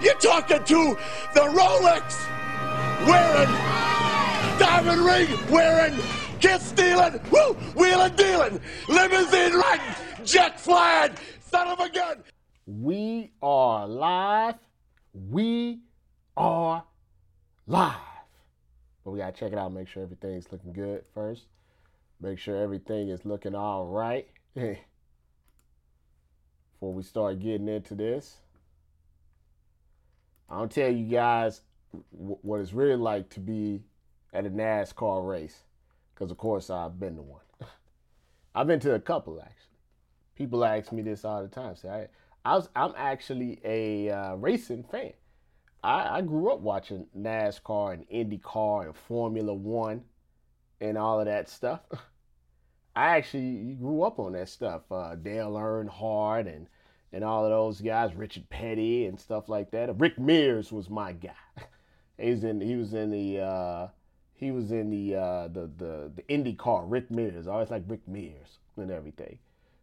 You're talking to the Rolex wearing, diamond ring wearing, kiss stealing, woo, wheeling dealing, limousine riding, jet flying, son of a gun. We are live. We are live. But we gotta check it out, make sure everything's looking good first. Make sure everything is looking all right. Before we start getting into this. I'll tell you guys what it's really like to be at a NASCAR race. Because, of course, I've been to one. I've been to a couple, actually. People ask me this all the time. Say, I, I was, I'm actually a uh, racing fan. I, I grew up watching NASCAR and IndyCar and Formula One and all of that stuff. I actually grew up on that stuff. Uh, Dale Earnhardt and and all of those guys, Richard Petty and stuff like that. Rick Mears was my guy. he was in he was in the uh, he was in the uh, the the the Indy car. Rick Mears. I always like Rick Mears and everything.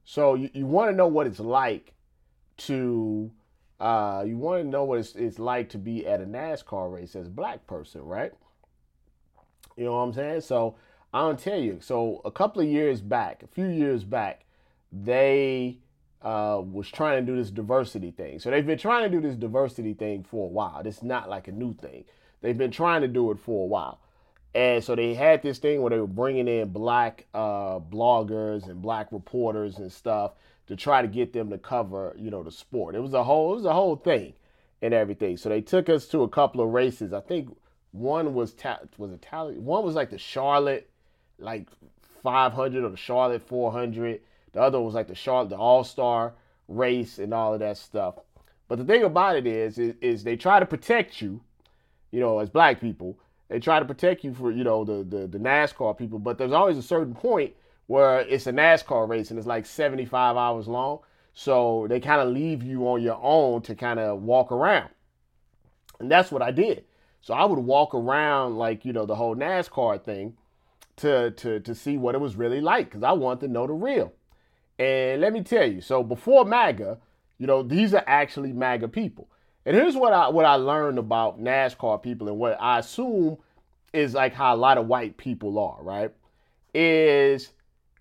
So you, you want to know what it's like to uh, you want to know what it's, it's like to be at a NASCAR race as a black person, right? You know what I'm saying? So I'll tell you. So a couple of years back, a few years back, they uh, was trying to do this diversity thing. So they've been trying to do this diversity thing for a while. It's not like a new thing. They've been trying to do it for a while. And so they had this thing where they were bringing in black uh, bloggers and black reporters and stuff to try to get them to cover, you know, the sport. It was a whole, it was a whole thing and everything. So they took us to a couple of races. I think one was ta- was Italian. One was like the Charlotte, like 500 or the Charlotte 400 the other was like the Charlotte, the All Star race and all of that stuff. But the thing about it is, is, is, they try to protect you, you know, as black people. They try to protect you for, you know, the, the, the NASCAR people. But there's always a certain point where it's a NASCAR race and it's like 75 hours long. So they kind of leave you on your own to kind of walk around. And that's what I did. So I would walk around like, you know, the whole NASCAR thing to to to see what it was really like because I wanted to know the real. And let me tell you, so before MAGA, you know, these are actually MAGA people. And here's what I what I learned about NASCAR people and what I assume is like how a lot of white people are, right? Is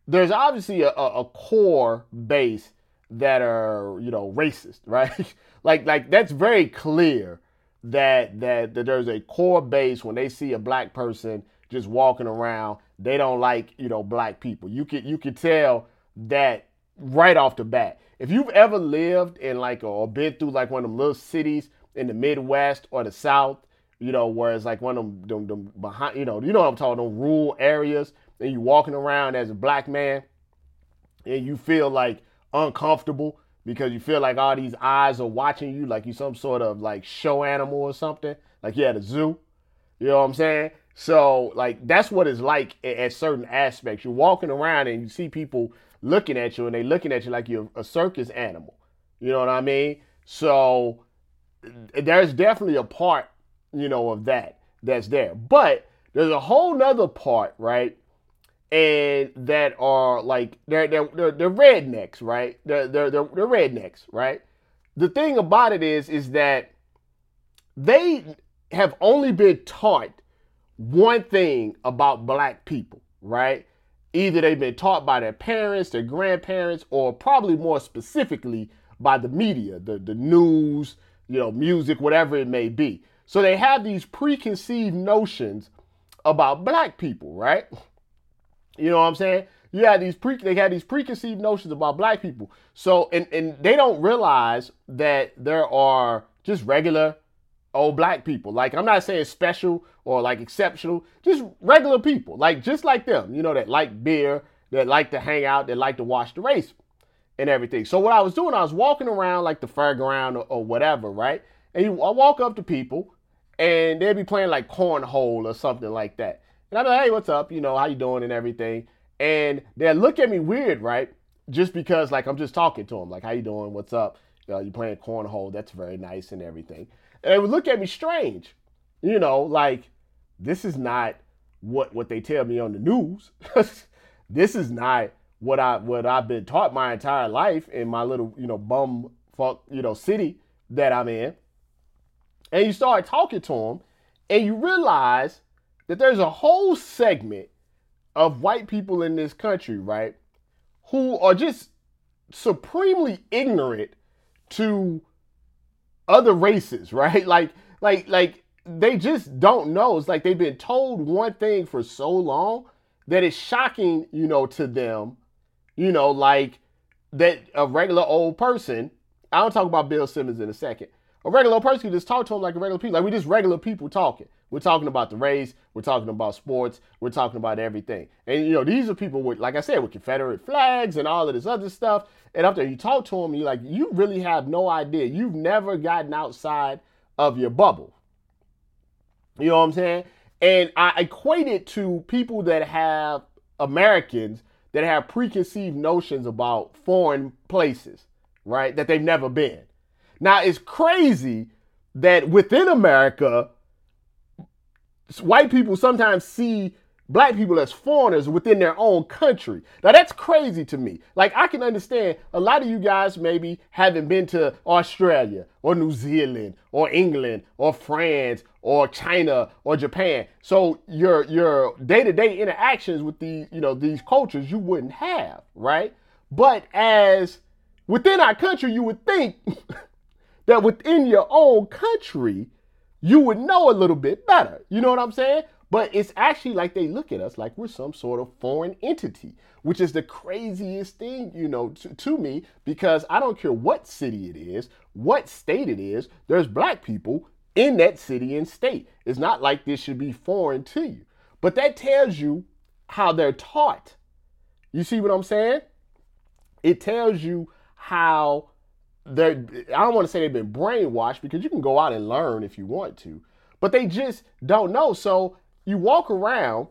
there's obviously a, a, core base that are, you know, racist, right? like like that's very clear that, that that there's a core base when they see a black person just walking around, they don't like, you know, black people. You could you could tell that right off the bat. If you've ever lived in like or been through like one of them little cities in the Midwest or the South, you know, where it's like one of them, them, them behind, you know, you know what I'm talking, them rural areas, and you walking around as a black man, and you feel like uncomfortable because you feel like all these eyes are watching you, like you some sort of like show animal or something, like you at a zoo. You know what I'm saying? So like that's what it's like at, at certain aspects. You're walking around and you see people looking at you and they looking at you like you're a circus animal. You know what I mean? So there's definitely a part, you know, of that that's there. But there's a whole nother part, right? And that are like they're they're they're, they're rednecks, right? They're, they're they're they're rednecks, right? The thing about it is is that they have only been taught one thing about black people, right? Either they've been taught by their parents, their grandparents, or probably more specifically by the media, the, the news, you know, music, whatever it may be. So they have these preconceived notions about black people, right? You know what I'm saying? You have these pre they have these preconceived notions about black people. So and, and they don't realize that there are just regular old black people. Like I'm not saying special or like exceptional, just regular people, like just like them, you know, that like beer, that like to hang out, that like to watch the race and everything. So what I was doing, I was walking around like the fairground or, or whatever, right? And you, I walk up to people and they'd be playing like cornhole or something like that. And I'm like, hey, what's up? You know, how you doing and everything. And they look at me weird, right? Just because like I'm just talking to them, like, how you doing? What's up? Uh, you playing cornhole? That's very nice and everything. And they would look at me strange, you know, like this is not what what they tell me on the news. this is not what I what I've been taught my entire life in my little you know bum fuck you know city that I'm in. And you start talking to them, and you realize that there's a whole segment of white people in this country, right, who are just supremely ignorant to other races, right? Like, like, like they just don't know. It's like they've been told one thing for so long that it's shocking, you know, to them, you know, like that a regular old person. I don't talk about Bill Simmons in a second. A regular old person can just talk to him like a regular people. Like we just regular people talking. We're talking about the race. We're talking about sports. We're talking about everything. And you know, these are people with, like I said, with Confederate flags and all of this other stuff. And there, you talk to them, you're like, you really have no idea. You've never gotten outside of your bubble. You know what I'm saying? And I equate it to people that have Americans that have preconceived notions about foreign places, right? That they've never been. Now, it's crazy that within America, white people sometimes see black people as foreigners within their own country. Now that's crazy to me. Like I can understand a lot of you guys maybe haven't been to Australia or New Zealand or England or France or China or Japan. So your your day-to-day interactions with the, you know, these cultures you wouldn't have, right? But as within our country you would think that within your own country you would know a little bit better. You know what I'm saying? But it's actually like they look at us like we're some sort of foreign entity, which is the craziest thing, you know, to, to, me, because I don't care what city it is, what state it is, there's black people in that city and state. It's not like this should be foreign to you. But that tells you how they're taught. You see what I'm saying? It tells you how they're I don't want to say they've been brainwashed because you can go out and learn if you want to, but they just don't know. So you walk around,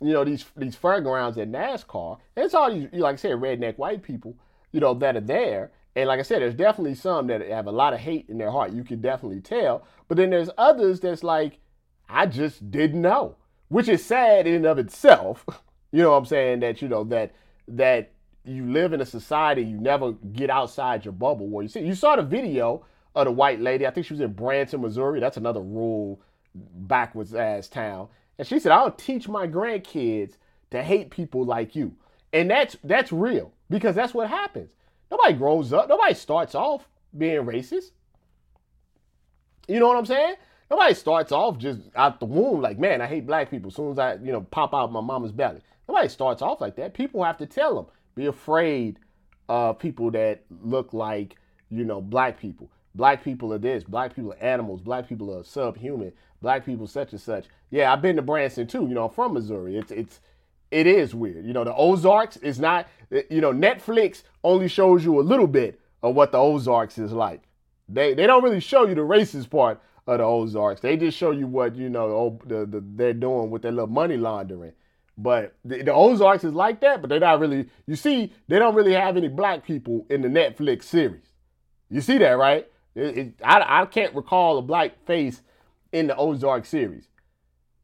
you know, these these fairgrounds at NASCAR, and it's all these, like I said, redneck white people, you know, that are there. And like I said, there's definitely some that have a lot of hate in their heart. You can definitely tell. But then there's others that's like, I just didn't know, which is sad in and of itself. you know what I'm saying? That you know that that you live in a society, you never get outside your bubble where you see. You saw the video of the white lady. I think she was in Branson, Missouri. That's another rural backwards ass town. And she said, I'll teach my grandkids to hate people like you. And that's that's real because that's what happens. Nobody grows up, nobody starts off being racist. You know what I'm saying? Nobody starts off just out the womb like, man, I hate black people as soon as I, you know, pop out of my mama's belly. Nobody starts off like that. People have to tell them be afraid of people that look like, you know, black people. Black people are this, black people are animals, black people are subhuman, black people such and such. Yeah, I've been to Branson too, you know, I'm from Missouri. It's it's it is weird. You know, the Ozarks is not eh, you know, Netflix only shows you a little bit of what the Ozarks is like. They they don't really show you the racist part of the Ozarks. They just show you what, you know, the, the, they're doing with their little money laundering. But the, the, Ozarks is like that, but they're not really. You see, they don't really have any black people in the Netflix series. You see that, right? It, it, I, I can't recall a black face in the Ozark series.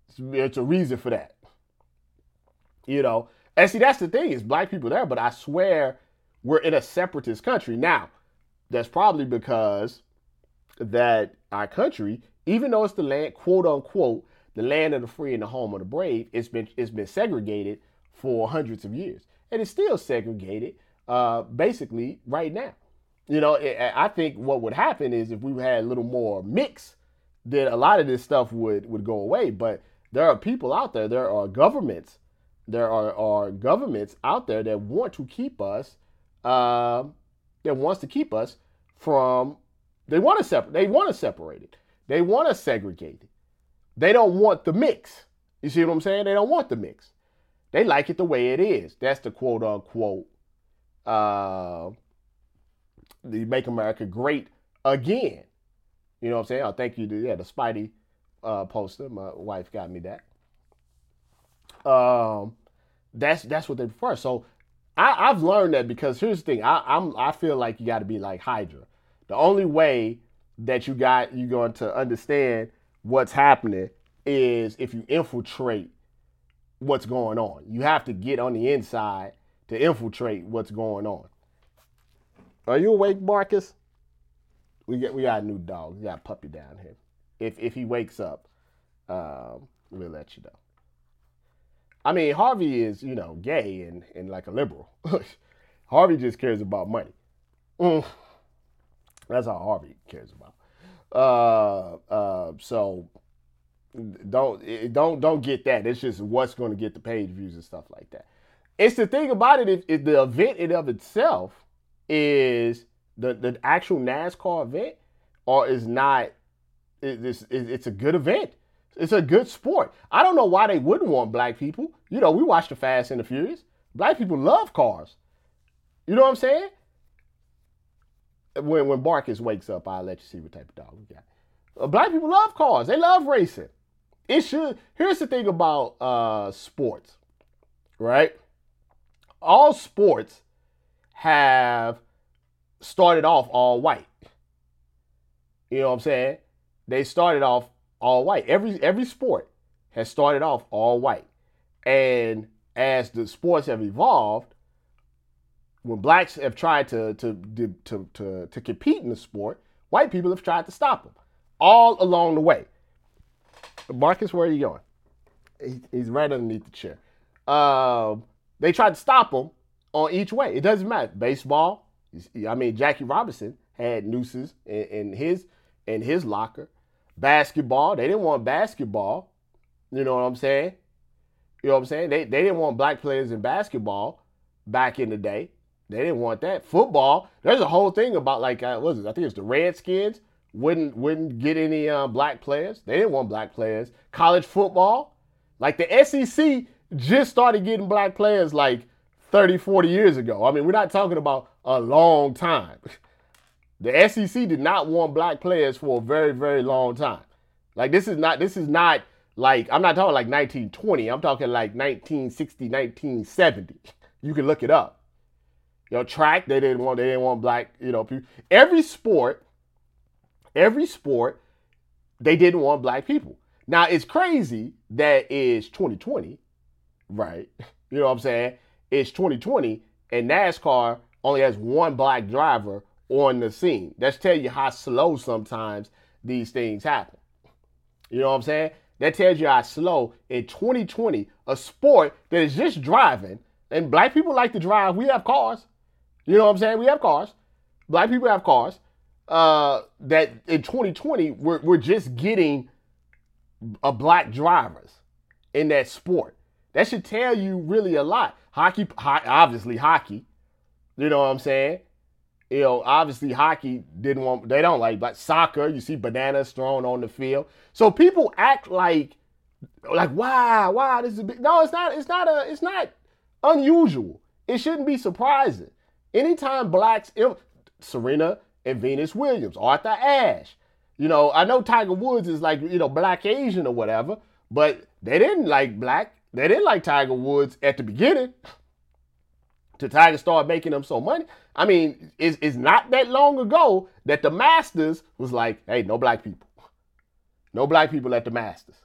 It's, it's a reason for that. You know, and see, that's the thing is black people there, but I swear we're in a separatist country now. That's probably because that our country, even though it's the land, quote unquote, the land of the free and the home of the brave, it's been it's been segregated for hundreds of years, and it's still segregated, uh, basically right now. You know, I think what would happen is if we had a little more mix, then a lot of this stuff would would go away. But there are people out there, there are governments, there are, are governments out there that want to keep us, uh, that wants to keep us from. They want to separate. They want to separate it. They want to segregate it. They don't want the mix. You see what I'm saying? They don't want the mix. They like it the way it is. That's the quote unquote uh, the Make America Great Again. You know what I'm saying? I thank you. To, yeah, the Spidey uh, poster. My wife got me that. Um, that's that's what they prefer. So I, have learned that because here's the thing. I, I'm I feel like you got to be like Hydra. The only way that you got you're going to understand what's happening is if you infiltrate what's going on. You have to get on the inside to infiltrate what's going on. Are you awake, Marcus? We get we got a new dog. We got a puppy down here. If if he wakes up, um, we'll let you know. I mean, Harvey is you know gay and and like a liberal. Harvey just cares about money. Mm. That's all Harvey cares about. Uh, uh, so don't don't don't get that. It's just what's going to get the page views and stuff like that. It's the thing about it. If, if the event in of itself is the the actual NASCAR event, or is not, it's it's a good event. It's a good sport. I don't know why they wouldn't want black people. You know, we watch the Fast and the Furious. Black people love cars. You know what I'm saying? When when Marcus wakes up, I'll let you see what type of dog we got. Uh, black people love cars. They love racing. It should. Here's the thing about uh, sports, right? All sports have started off all white. You know what I'm saying? They started off all white. Every every sport has started off all white. And as the sports have evolved, when blacks have tried to to to to, to compete in the sport, white people have tried to stop them all along the way. Marcus, where are you going? He, he's right underneath the chair. Um, they tried to stop him on each way. It doesn't matter. Baseball. I mean, Jackie Robinson had nooses in, in his in his locker. Basketball. They didn't want basketball. You know what I'm saying? You know what I'm saying? They they didn't want black players in basketball back in the day. They didn't want that. Football. There's a whole thing about like uh, what is it? I think it's the Redskins wouldn't wouldn't get any uh, black players. They didn't want black players. College football, like the SEC just started getting black players like 30, 40 years ago. I mean, we're not talking about a long time. The SEC did not want black players for a very, very long time. Like this is not this is not like I'm not talking like 1920. I'm talking like 1960, 1970. You can look it up. You know, track they didn't want they didn't want black. You know, people. every sport every sport, they didn't want black people. Now it's crazy that is 2020, right? You know what I'm saying? It's 2020 and NASCAR only has one black driver on the scene. That's tell you how slow sometimes these things happen. You know what I'm saying? That tells you how slow in 2020, a sport that is just driving, and black people like to drive. We have cars. You know what I'm saying? We have cars. Black people have cars uh, that in 2020 we're, we're just getting a black drivers in that sport. That should tell you really a lot. Hockey, ho- obviously hockey. You know what I'm saying? You know, obviously hockey didn't want. They don't like, but soccer. You see bananas thrown on the field. So people act like, like wow, wow, this is big. No, it's not. It's not a. It's not unusual. It shouldn't be surprising. Anytime blacks, Serena and Venus Williams, Arthur Ashe. You know, I know Tiger Woods is like, you know, black Asian or whatever, but they didn't like black. They didn't like Tiger Woods at the beginning. To Tiger start making them so money. I mean, it's, it's not that long ago that the Masters was like, hey, no black people. No black people at the Masters.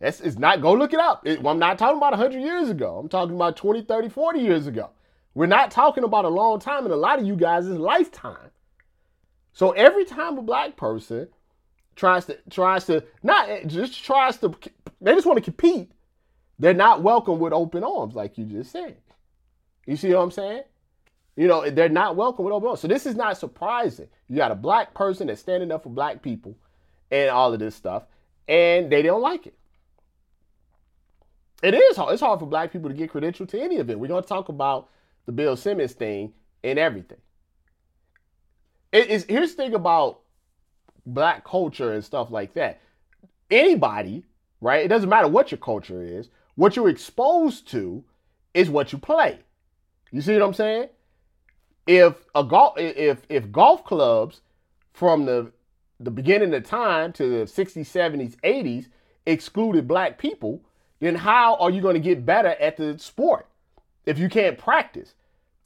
That's it's not, go look it up. It, well, I'm not talking about 100 years ago. I'm talking about 20, 30, 40 years ago. We're not talking about a long time in a lot of you guys' lifetime. So every time a black person tries to tries to not just tries to they just want to compete, they're not welcome with open arms, like you just said. You see what I'm saying? You know, they're not welcome with open arms. So this is not surprising. You got a black person that's standing up for black people and all of this stuff, and they don't like it. It is hard. It's hard for black people to get credential to any of it. We're gonna talk about the Bill Simmons thing and everything. It is here's the thing about black culture and stuff like that. Anybody, right? It doesn't matter what your culture is. What you're exposed to is what you play. You see what I'm saying? If a golf if if golf clubs from the the beginning of time to the 60s, 70s, 80s excluded black people, then how are you going to get better at the sport if you can't practice?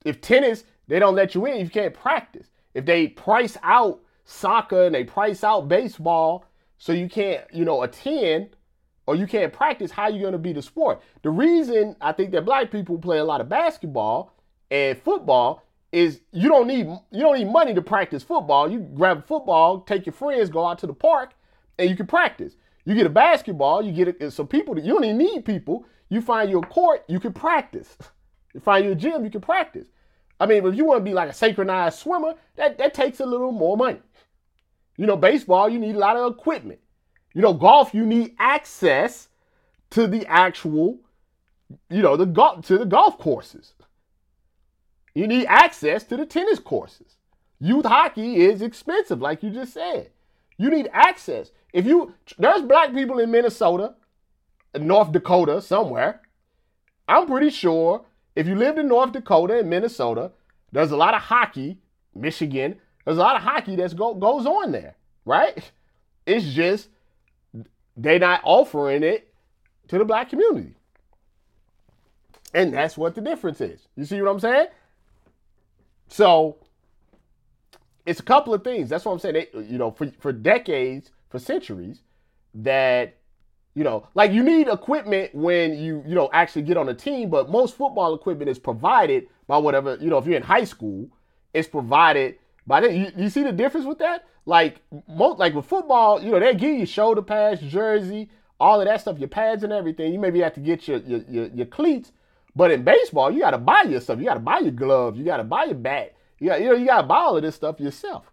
If tennis, they don't let you in, you can't practice. If they price out soccer and they price out baseball so you can't, you know, attend or you can't practice, how you going to be the sport? The reason I think that black people play a lot of basketball and football is you don't need you don't need money to practice football. You grab a football, take your friends, go out to the park, and you can practice. You get a basketball, you get it. So people, you don't even need people. You find your court, you can practice. You find your gym, you can practice. I mean, if you want to be like a synchronized swimmer, that, that takes a little more money. You know, baseball, you need a lot of equipment. You know, golf, you need access to the actual, you know, the golf to the golf courses. You need access to the tennis courses. Youth hockey is expensive, like you just said. You need access. If you there's black people in Minnesota, North Dakota, somewhere. I'm pretty sure if you lived in North Dakota and Minnesota, there's a lot of hockey, Michigan, there's a lot of hockey that go, goes on there, right? It's just they're not offering it to the black community. And that's what the difference is. You see what I'm saying? So it's a couple of things. That's what I'm saying. They, you know, for, for decades, for centuries, that you know, like you need equipment when you you know actually get on a team, but most football equipment is provided by whatever you know. If you're in high school, it's provided that. You, you see the difference with that? Like most, like with football, you know, they give you shoulder pads, jersey, all of that stuff, your pads and everything. You maybe have to get your your, your, your cleats, but in baseball, you got to buy your stuff. You got to buy your gloves. You got to buy your bat. You got, you know, you got to buy all of this stuff yourself.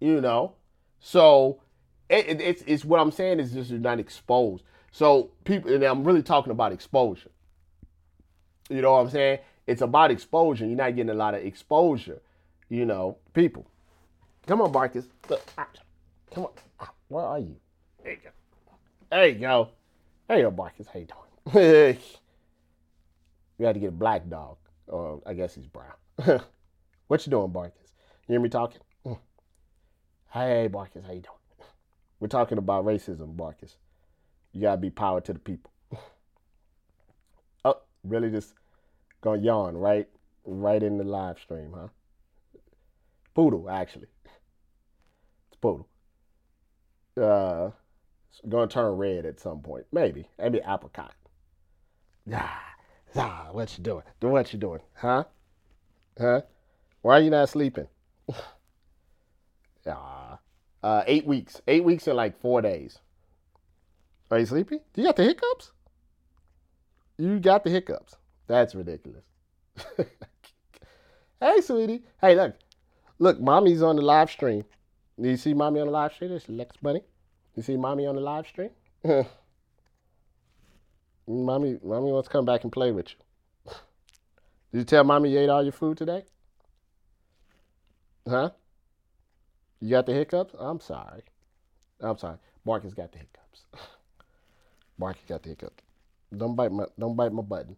You know, so it, it, it's it's what I'm saying is just you're not exposed. So people, and I'm really talking about exposure. You know what I'm saying? It's about exposure. You're not getting a lot of exposure. You know, people. Come on, Marcus. Look, come on. Ah, where are you? There you go. There you go. There you go, Marcus. How you doing? We had to get a black dog. Or I guess he's brown. what you doing, Barkis? You hear me talking? Hey, Barkis, how you doing? We're talking about racism, Barkis. You gotta be power to the people. oh, really just gonna yawn right right in the live stream, huh? Poodle, actually. It's poodle. Uh it's gonna turn red at some point. Maybe. Maybe apricot. Ah. Ah, what you doing? Do what you doing? Huh? Huh? Why are you not sleeping? ah, uh, eight weeks. Eight weeks in like four days. Are you sleepy? Do you got the hiccups? You got the hiccups. That's ridiculous. hey, sweetie. Hey, look. Look, mommy's on the live stream. Do you see mommy on the live stream? It's Lex Bunny. You see mommy on the live stream? Mommy, mommy wants to come back and play with you. Did you tell mommy you ate all your food today? Huh? You got the hiccups? I'm sorry. I'm sorry. Marcus got the hiccups. Marcus got the hiccups. Don't bite my don't bite my button.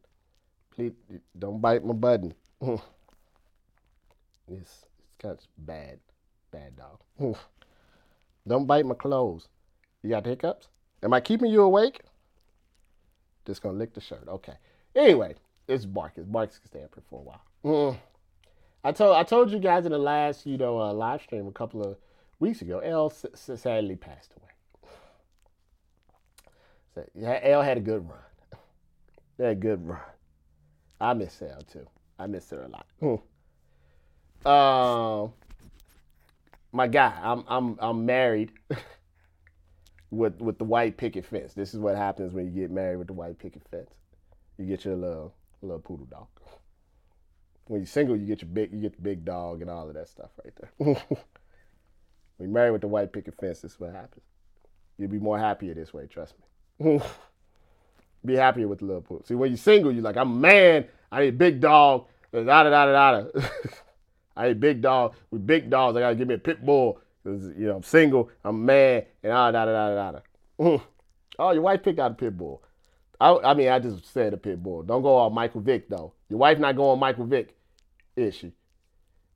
Please don't bite my button. it's it's of bad. Bad dog. don't bite my clothes. You got hiccups? Am I keeping you awake? Just gonna lick the shirt. Okay. Anyway, it's Marcus. Marcus can stay up here for a while. Mm. I told I told you guys in the last you know uh, live stream a couple of weeks ago. L sadly passed away. So, yeah, L had a good run. They had a good run. I miss L too. I miss her a lot. Mm. Um, my guy. I'm I'm I'm married. with with the white picket fence. This is what happens when you get married with the white picket fence. You get your little little poodle dog. When you're single, you get your big you get the big dog and all of that stuff right there. when you're married with the white picket fence, this is what happens. You'll be more happier this way, trust me. be happier with the little poodle. See, when you're single, you're like, I'm a man, I need a big dog, da da da da da. I need big dog. With big dogs, I gotta give me a pit bull. Cause you know I'm single, I'm a man, and ah da da da da da. Mm. Oh, your wife picked out a pit bull. I, I mean, I just said a pit bull. Don't go on Michael Vick though. Your wife not going Michael Vick, is she?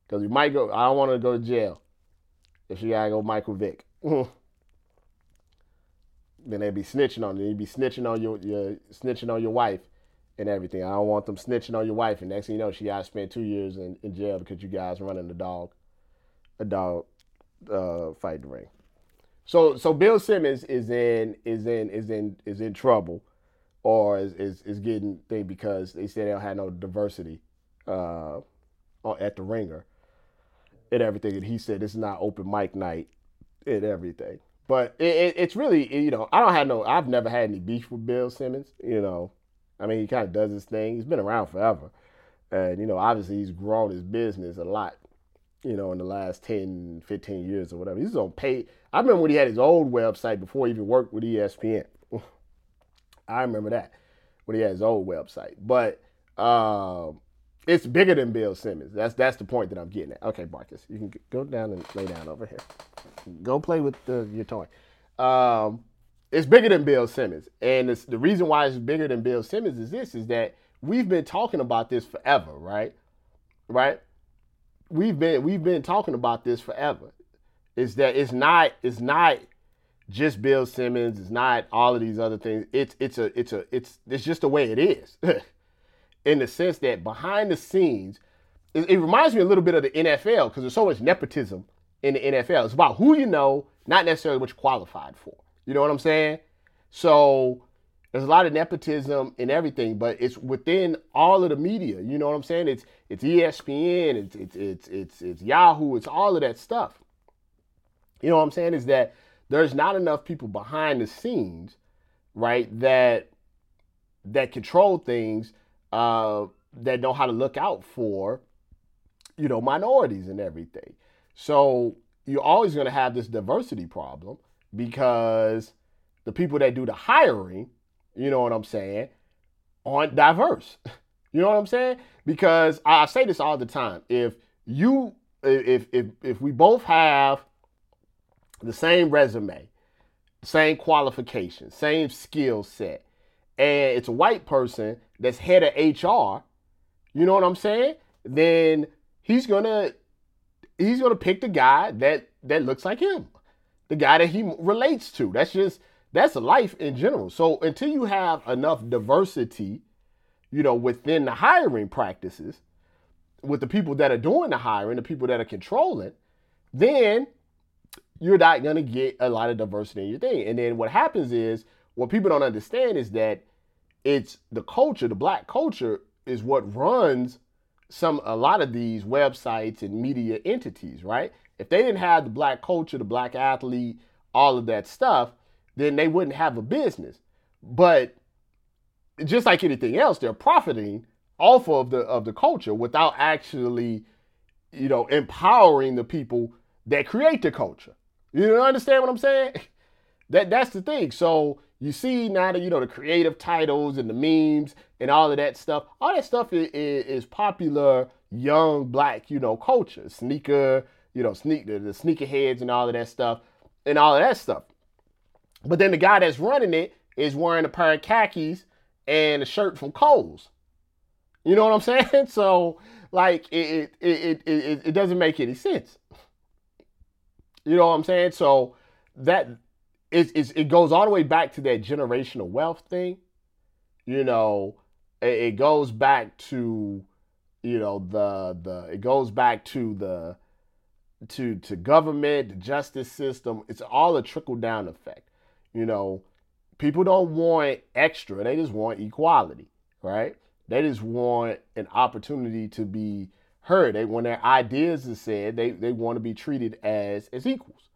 Because you might go. I don't want her to go to jail if she gotta go Michael Vick. then they'd be snitching on you. You'd be snitching on your, your snitching on your wife and everything. I don't want them snitching on your wife. And next thing you know, she got to spend two years in, in jail because you guys running the dog, a dog uh, fight ring. So so Bill Simmons is in is in is in is in trouble, or is is, is getting thing because they said they don't have no diversity uh, at the ringer and everything. And he said is not open mic night and everything. But it, it, it's really you know I don't have no I've never had any beef with Bill Simmons. You know I mean, he kind of does his thing. He's been around forever. And, you know, obviously he's grown his business a lot, you know, in the last 10, 15 years or whatever. He's on pay. I remember when he had his old website before he even worked with ESPN. I remember that when he had his old website. But um, it's bigger than Bill Simmons. That's that's the point that I'm getting at. Okay, Marcus, you can go down and lay down over here. Go play with the, your toy. Um, it's bigger than Bill Simmons. And the reason why it's bigger than Bill Simmons is this is that we've been talking about this forever, right? Right? We've been we've been talking about this forever. Is that it's not it's not just Bill Simmons, it's not all of these other things. It's it's a it's a it's it's just the way it is. In the sense that behind the scenes, it, it reminds me a little bit of the NFL because there's so much nepotism in the NFL. It's about who you know, not necessarily what you're qualified for. You know what I'm saying? So there's a lot of nepotism and everything, but it's within all of the media. You know what I'm saying? It's it's ESPN, it's it's it's it's, it's Yahoo, it's all of that stuff. You know what I'm saying? Is that there's not enough people behind the scenes, right? That that control things, uh, that know how to look out for, you know, minorities and everything. So you're always going to have this diversity problem because the people that do the hiring, you know what I'm saying, aren't diverse. You know what I'm saying? Because I say this all the time. If you if if if we both have the same resume, same qualifications, same skill set, and it's a white person that's head of HR, you know what I'm saying? Then he's gonna he's gonna pick the guy that that looks like him the guy that he relates to. That's just that's life in general. So until you have enough diversity, you know, within the hiring practices, with the people that are doing the hiring, the people that are controlling, then you're not gonna get a lot of diversity in your thing. And then what happens is what people don't understand is that it's the culture, the black culture is what runs some a lot of these websites and media entities, right? If they didn't have the black culture, the black athlete, all of that stuff, then they wouldn't have a business. But just like anything else, they're profiting off of the of the culture without actually, you know, empowering the people that create the culture. You understand what I'm saying? That that's the thing. So you see now that you know the creative titles and the memes and all of that stuff. All that stuff is, is popular young black, you know, culture. Sneaker, you know, sneak the, the sneaker heads and all of that stuff and all of that stuff. But then the guy that's running it is wearing a pair of khakis and a shirt from Kohl's. You know what I'm saying? So like it it it it, it doesn't make any sense. You know what I'm saying? So that it, it, it goes all the way back to that generational wealth thing. You know, it, it goes back to, you know, the the it goes back to the to to government, the justice system. It's all a trickle down effect. You know, people don't want extra; they just want equality, right? They just want an opportunity to be heard. They when their ideas are said, they they want to be treated as as equals,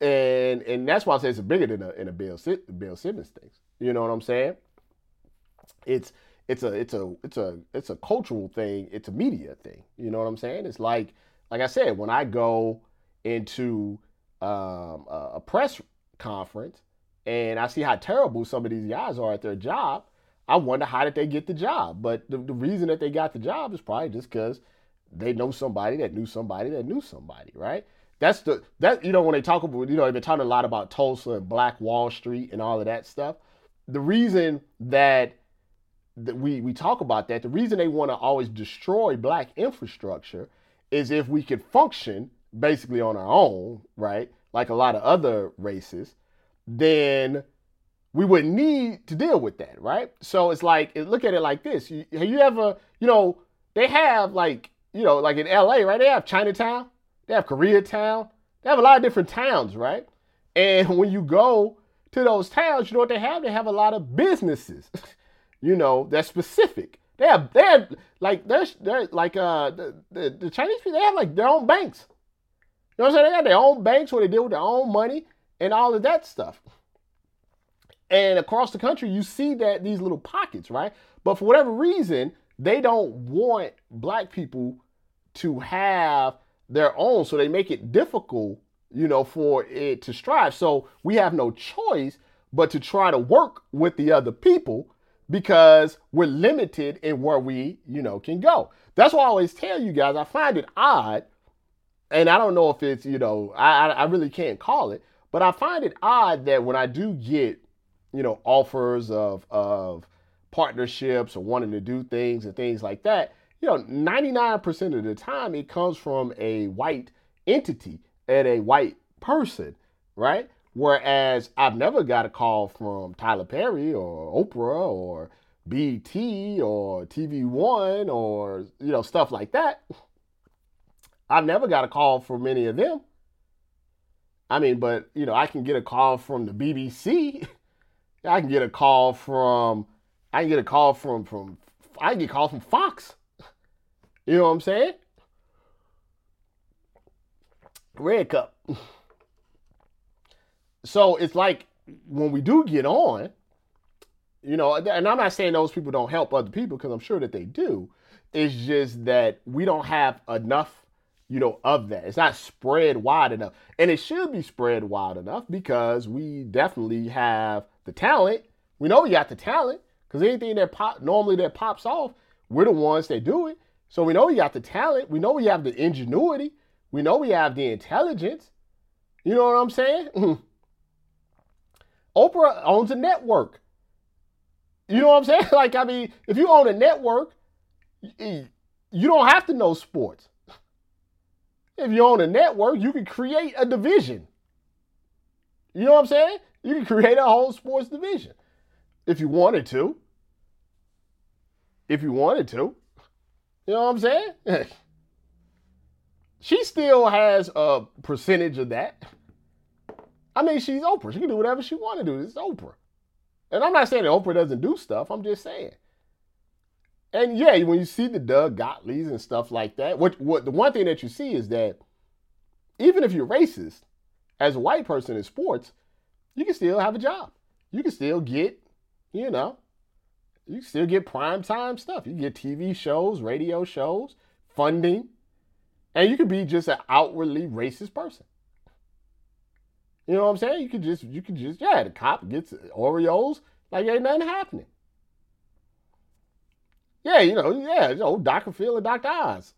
and and that's why I say it's bigger than a in a Bill Bill Simmons thing. You know what I'm saying? It's it's a it's a it's a it's a cultural thing. It's a media thing. You know what I'm saying? It's like like I said, when I go into um, a press conference and I see how terrible some of these guys are at their job, I wonder how did they get the job. But the, the reason that they got the job is probably just because they know somebody that knew somebody that knew somebody, right? That's the that you know when they talk about you know they've been talking a lot about Tulsa and Black Wall Street and all of that stuff. The reason that that we we talk about that, the reason they want to always destroy black infrastructure is if we could function basically on our own, right? Like a lot of other races, then we wouldn't need to deal with that, right? So it's like look at it like this. You, have you ever, you know, they have like, you know, like in LA, right? They have Chinatown, they have Koreatown, they have a lot of different towns, right? And when you go to those towns, you know what they have? They have a lot of businesses, you know, that's specific. They have, they have like, there's, they're like, uh, the, the, the Chinese people, they have like their own banks. You know what I'm saying? They have their own banks where they deal with their own money and all of that stuff. And across the country, you see that these little pockets, right? But for whatever reason, they don't want black people to have their own, so they make it difficult, you know, for it to strive. So we have no choice but to try to work with the other people because we're limited in where we, you know, can go. That's why I always tell you guys, I find it odd, and I don't know if it's, you know, I, I really can't call it, but I find it odd that when I do get, you know, offers of of partnerships or wanting to do things and things like that, you know, 99% of the time it comes from a white entity and a white person, right? Whereas I've never got a call from Tyler Perry or Oprah or BET or TV One or, you know, stuff like that. I've never got a call from any of them. I mean, but, you know, I can get a call from the BBC. I can get a call from I can get a call from from I can get a call from Fox. You know what I'm saying? Red cup. So it's like when we do get on, you know, and I'm not saying those people don't help other people because I'm sure that they do. It's just that we don't have enough, you know, of that. It's not spread wide enough. And it should be spread wide enough because we definitely have the talent. We know we got the talent. Because anything that pop normally that pops off, we're the ones that do it. So we know we got the talent. We know we have the ingenuity. We know we have the intelligence. You know what I'm saying? Oprah owns a network. You know what I'm saying? Like, I mean, if you own a network, you don't have to know sports. If you own a network, you can create a division. You know what I'm saying? You can create a whole sports division if you wanted to. If you wanted to. You know what I'm saying? she still has a percentage of that. I mean, she's Oprah. She can do whatever she want to do. It's Oprah. And I'm not saying that Oprah doesn't do stuff. I'm just saying. And yeah, when you see the Doug Gottliebs and stuff like that, what what the one thing that you see is that even if you're racist, as a white person in sports, you can still have a job. You can still get you know, you still get prime time stuff. You get TV shows, radio shows, funding, and you can be just an outwardly racist person. You know what I'm saying? You could just, you could just, yeah, the cop gets Oreos like ain't nothing happening. Yeah, you know, yeah, you know, Dr. Phil and Dr. Oz.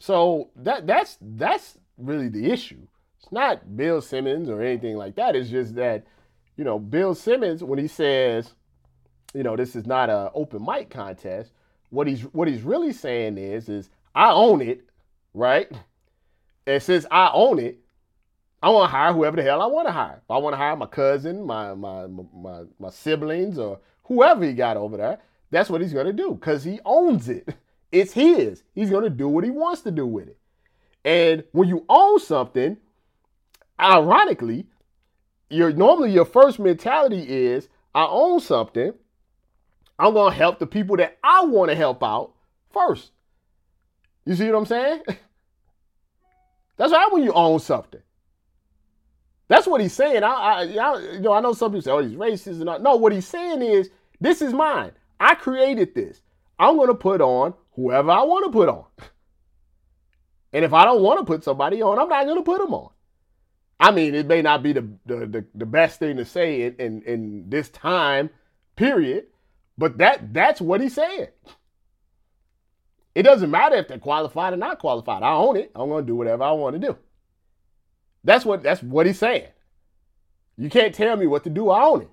So that that's that's really the issue. It's not Bill Simmons or anything like that. It's just that you know, Bill Simmons, when he says, you know, this is not an open mic contest, what he's what he's really saying is, is I own it, right? And since I own it, I want to hire whoever the hell I want to hire. If I want to hire my cousin, my my my my siblings, or whoever he got over there, that's what he's gonna do because he owns it. It's his. He's gonna do what he wants to do with it. And when you own something, ironically, your normally your first mentality is I own something. I'm gonna help the people that I want to help out first. You see what I'm saying? That's right when you own something. That's what he's saying. I, I, I, you know, I know some people say, "Oh, he's racist," and all. no. What he's saying is, this is mine. I created this. I'm gonna put on whoever I want to put on. And if I don't want to put somebody on, I'm not gonna put them on. I mean, it may not be the the, the, the best thing to say in, in, in this time period, but that that's what he said. It doesn't matter if they're qualified or not qualified. I own it. I'm going to do whatever I want to do. That's what that's what he's saying. You can't tell me what to do. I own it.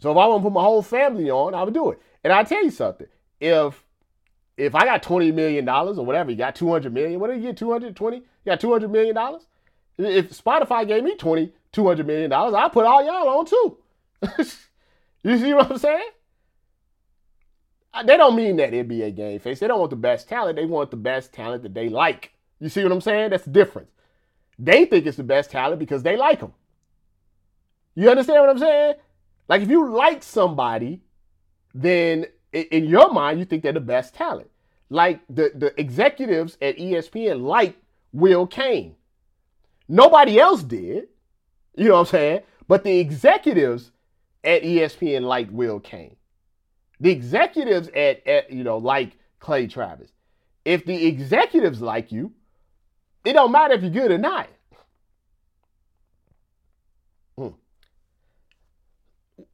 So if I want to put my whole family on, I would do it. And I tell you something. If if I got twenty million dollars or whatever, you got two hundred million. What did you get? Two hundred twenty? You got two hundred million dollars? If Spotify gave me 20, 200 million dollars, I put all y'all on too. you see what I'm saying? They don't mean that NBA game face. They don't want the best talent. They want the best talent that they like. You see what I'm saying? That's the difference. They think it's the best talent because they like them. You understand what I'm saying? Like if you like somebody, then in your mind you think they're the best talent. Like the, the executives at ESPN like Will Cain. Nobody else did. You know what I'm saying? But the executives at ESPN liked Will Cain. The executives at, at you know like Clay Travis. If the executives like you, it don't matter if you're good or not. Hmm.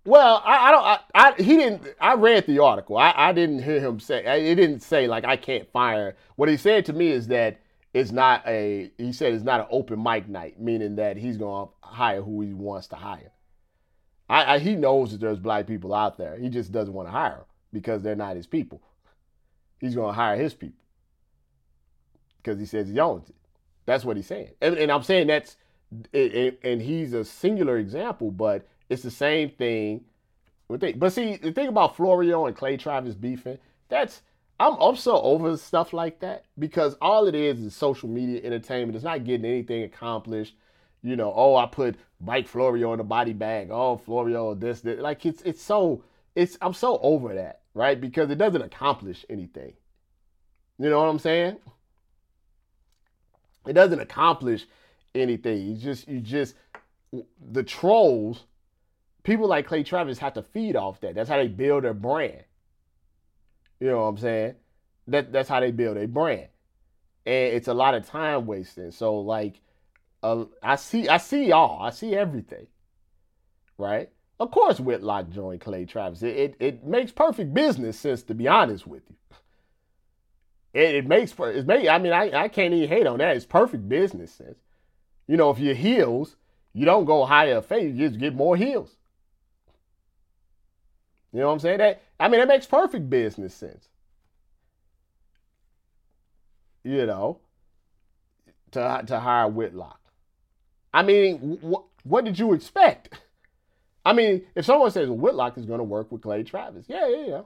Well, I, I don't. I, I, he didn't. I read the article. I, I didn't hear him say. It didn't say like I can't fire. What he said to me is that it's not a. He said it's not an open mic night, meaning that he's gonna hire who he wants to hire. I, I he knows that there's black people out there. He just doesn't want to hire them because they're not his people. He's gonna hire his people because he says he owns it. That's what he's saying, and, and I'm saying that's and, he's a singular example, but it's the same thing. But see, the thing about Florio and Clay Travis beefing, that's I'm I'm so over stuff like that because all it is is social media entertainment. It's not getting anything accomplished. You know, oh, I put Mike Florio in the body bag. Oh, Florio, this, this. Like it's it's so it's I'm so over that, right? Because it doesn't accomplish anything. You know what I'm saying? It doesn't accomplish anything. You just you just the trolls, people like Clay Travis have to feed off that. That's how they build their brand. You know what I'm saying? That that's how they build a brand. And it's a lot of time wasting. So like uh, I see I see y'all. I see everything. Right? Of course Whitlock joined Clay Travis. It, it, it makes perfect business sense to be honest with you. It, it makes for it may I mean I, I can't even hate on that. It's perfect business sense. You know, if you're heels, you don't go hire a face, you just get more heels. You know what I'm saying? That I mean, that makes perfect business sense. You know, to to hire Whitlock. I mean, wh- what did you expect? I mean, if someone says Whitlock is going to work with Clay Travis, yeah, yeah, yeah.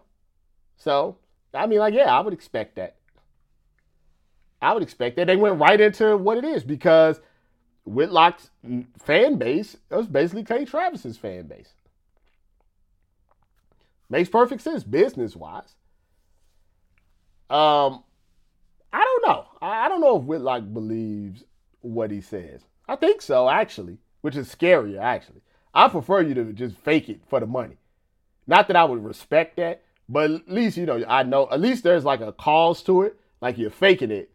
So, I mean, like, yeah, I would expect that. I would expect that. They went right into what it is because Whitlock's fan base was basically Clay Travis's fan base. Makes perfect sense business wise. Um, I don't know. I don't know if Whitlock believes what he says. I think so, actually, which is scarier, actually. I prefer you to just fake it for the money. Not that I would respect that, but at least, you know, I know, at least there's like a cause to it. Like you're faking it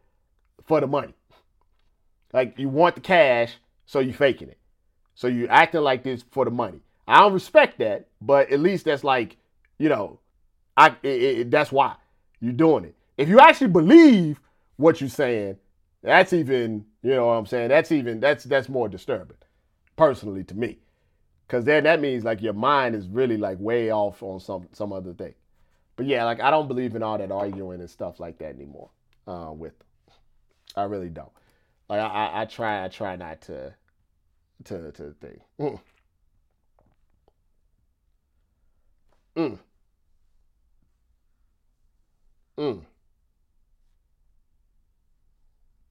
for the money. Like you want the cash, so you're faking it. So you're acting like this for the money. I don't respect that, but at least that's like you know, I it, it, that's why you're doing it. If you actually believe what you're saying, that's even you know what I'm saying. That's even that's that's more disturbing, personally to me, because then that means like your mind is really like way off on some some other thing. But yeah, like I don't believe in all that arguing and stuff like that anymore. Uh, with them. I really don't. Like I, I, try I try not to to to think. Mm. Mm. Mm.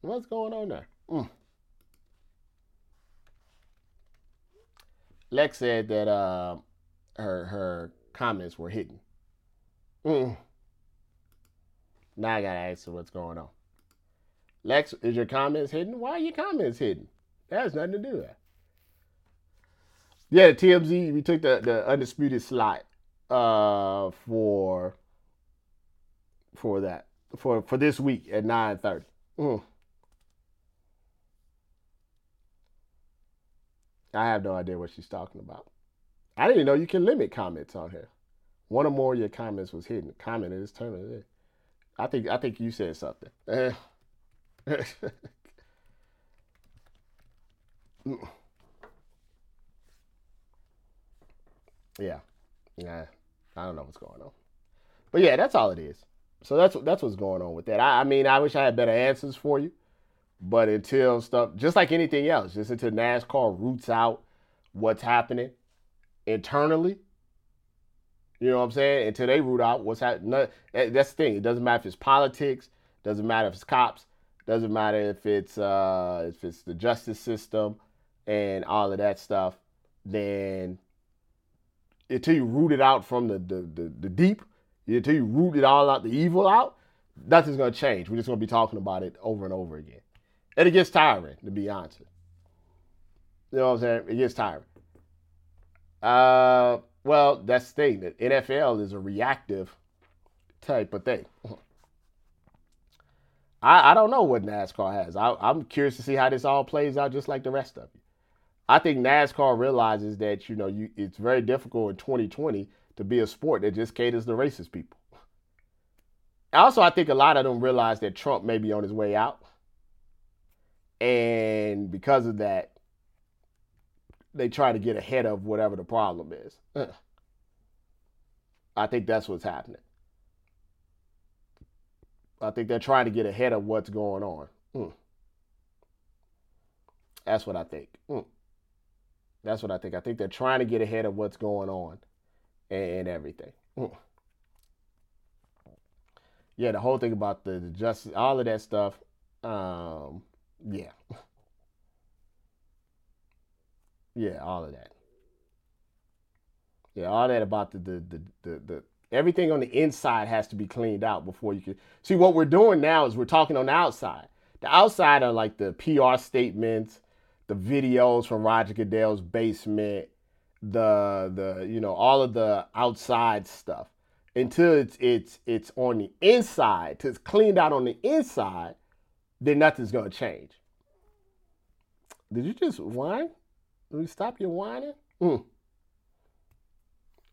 What's going on there? Mm. Lex said that uh, her her comments were hidden. Mm. Now I gotta ask her what's going on. Lex, is your comments hidden? Why are your comments hidden? That has nothing to do with that. Yeah, TMZ, we took the, the undisputed slot uh, for for that for for this week at nine thirty. Mm. I have no idea what she's talking about. I didn't know you can limit comments on here. One or more of your comments was hidden. Comment is turning I think I think you said something. yeah, yeah. I don't know what's going on, but yeah, that's all it is. So that's that's what's going on with that. I, I mean, I wish I had better answers for you, but until stuff, just like anything else, just until NASCAR roots out what's happening internally, you know what I'm saying? Until they root out what's happening. That's the thing. It doesn't matter if it's politics. Doesn't matter if it's cops. Doesn't matter if it's uh, if it's the justice system and all of that stuff. Then until you root it out from the the, the, the deep, until you root it all out, the evil out, nothing's gonna change. We're just gonna be talking about it over and over again, and it gets tiring to be honest. You know what I'm saying? It gets tiring. Uh well, that's the thing. That NFL is a reactive type of thing. I, I don't know what NASCAR has. I, I'm curious to see how this all plays out, just like the rest of you. I think NASCAR realizes that you know you it's very difficult in 2020 to be a sport that just caters to racist people. Also, I think a lot of them realize that Trump may be on his way out, and because of that, they try to get ahead of whatever the problem is. I think that's what's happening. I think they're trying to get ahead of what's going on. Mm. That's what I think. Mm. That's what I think. I think they're trying to get ahead of what's going on and, and everything. Mm. Yeah, the whole thing about the, the justice, all of that stuff. Um, yeah. Yeah, all of that. Yeah, all that about the the, the the the, everything on the inside has to be cleaned out before you can see what we're doing now is we're talking on the outside. The outside are like the PR statements, the videos from Roger Goodell's basement, the the you know all of the outside stuff. Until it's it's it's on the inside, till it's cleaned out on the inside, then nothing's gonna change. Did you just whine? Will you stop your whining? Mm.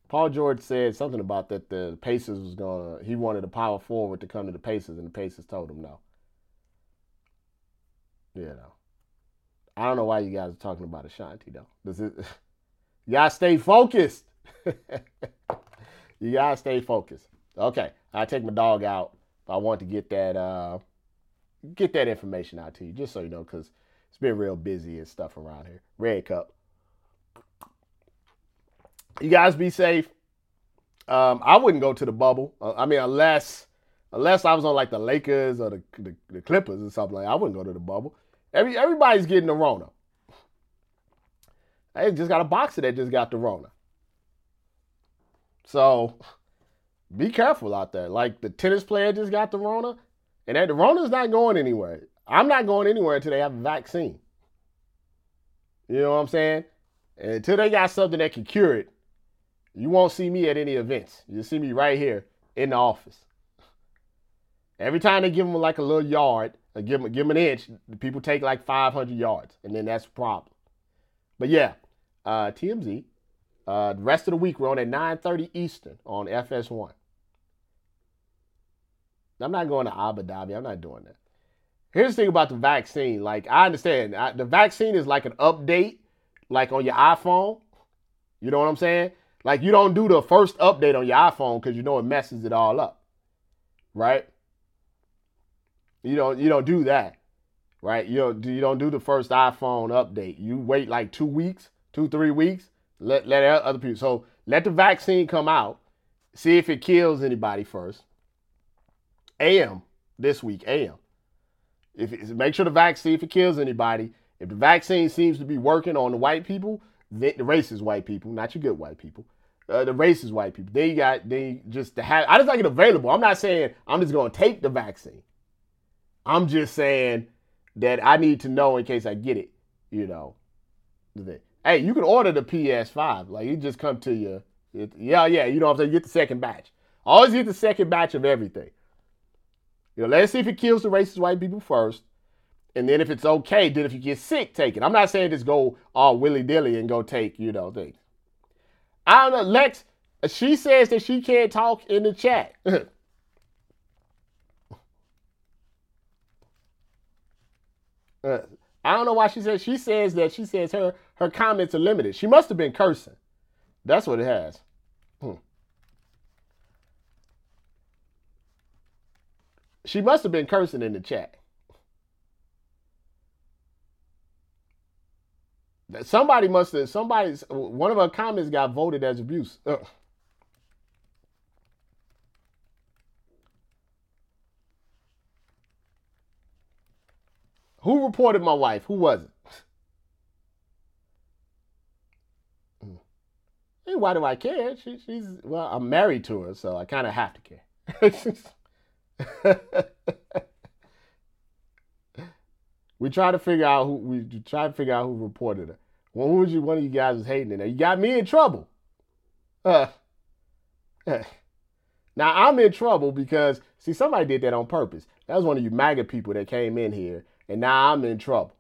Paul George said something about that the Pacers was gonna he wanted a power forward to come to the Pacers and the Pacers told him no. You know. I don't know why you guys are talking about Ashanti though. Does it gotta stay focused. you gotta stay focused. Okay. I take my dog out. I want to get that uh get that information out to you, just so you know, because it's been real busy and stuff around here. Red Cup. You guys be safe. Um, I wouldn't go to the bubble. Uh, I mean, unless unless I was on like the Lakers or the, the, the Clippers or something like I wouldn't go to the bubble. Every everybody's getting the Rona. I just got a boxer that just got the Rona. So be careful out there. Like the tennis player just got the Rona, and that the Rona's not going anywhere. I'm not going anywhere until they have a vaccine. You know what I'm saying? And until they got something that can cure it, you won't see me at any events. You'll see me right here in the office. Every time they give them like a little yard, or give them, give an inch, the people take like 500 yards, and then that's a problem. But yeah, uh, TMZ. Uh, the rest of the week we're on at 9:30 Eastern on FS1. I'm not going to Abu Dhabi. I'm not doing that. Here's the thing about the vaccine. Like, I understand I, the vaccine is like an update, like on your iPhone. You know what I'm saying? Like, you don't do the first update on your iPhone because you know it messes it all up, right? You don't you don't do that, right? You don't you don't do the first iPhone update. You wait like two weeks, two three weeks. Let let other people. So let the vaccine come out. See if it kills anybody first. AM this week. AM. If make sure the vaccine if it kills anybody. If the vaccine seems to be working on the white people, the, racist white people, not your good white people, uh, the racist white people. They got they just to have. I just like it available. I'm not saying I'm just gonna take the vaccine. I'm just saying that I need to know in case I get it. You know, hey, you can order the PS5. Like it just come to you. It, yeah, yeah. You know what I'm saying? Get the second batch. Always get the second batch of everything. You know, let's see if it kills the racist white people first. And then if it's okay, then if you get sick, take it. I'm not saying just go all willy dilly and go take, you know, things. I don't know. Lex, she says that she can't talk in the chat. uh, I don't know why she says she says that she says her her comments are limited. She must have been cursing. That's what it has. Hmm. She must have been cursing in the chat. Somebody must have somebody's one of her comments got voted as abuse. Ugh. Who reported my wife? Who was it? Mm. Hey, why do I care? She, she's well, I'm married to her, so I kind of have to care. we try to figure out who we try to figure out who reported it. Well, who was you? One of you guys was hating it. Now. You got me in trouble. Uh, uh. Now I'm in trouble because see somebody did that on purpose. That was one of you MAGA people that came in here and now I'm in trouble.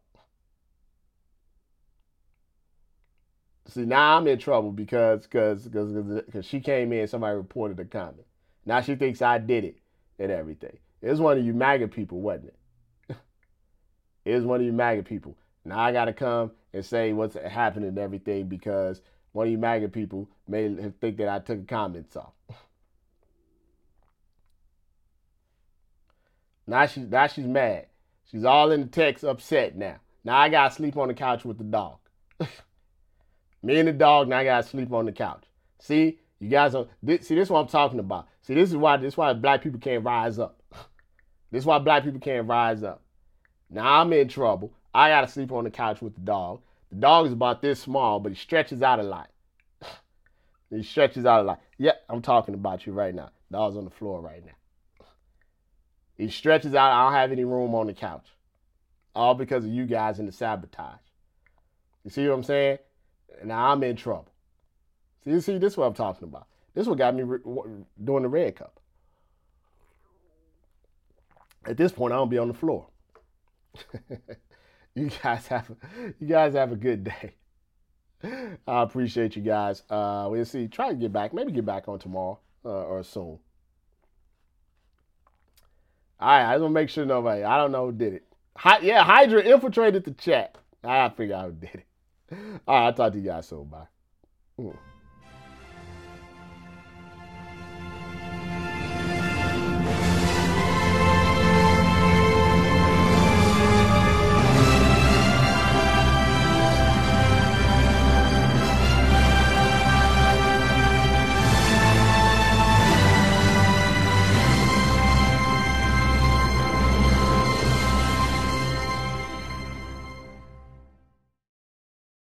See, now I'm in trouble because because because because she came in, somebody reported a comment. Now she thinks I did it and everything. It was one of you MAGA people, wasn't it? Was one of you MAGA people. Now I gotta come and say what's happening and everything because one of you MAGA people may think that I took comments off. now she now she's mad. She's all in the text upset now. Now I gotta sleep on the couch with the dog. Me and the dog now I gotta sleep on the couch. See, you guys are this, see this is what I'm talking about. See, this is why this is why black people can't rise up. this is why black people can't rise up. Now I'm in trouble. I gotta sleep on the couch with the dog. The dog is about this small, but he stretches out a lot. he stretches out a lot. Yeah, I'm talking about you right now. Dog's on the floor right now. He stretches out. I don't have any room on the couch. All because of you guys in the sabotage. You see what I'm saying? Now I'm in trouble. See, see, this is what I'm talking about. This is what got me re- doing the red cup. At this point, I don't be on the floor. you guys have you guys have a good day. I appreciate you guys. Uh, we'll see. Try to get back. Maybe get back on tomorrow uh, or soon. All right, I just want to make sure nobody. I don't know who did it. Hi, yeah, Hydra infiltrated the chat. I figure out who did it. All right, I'll talk to you guys soon. Bye. Mm.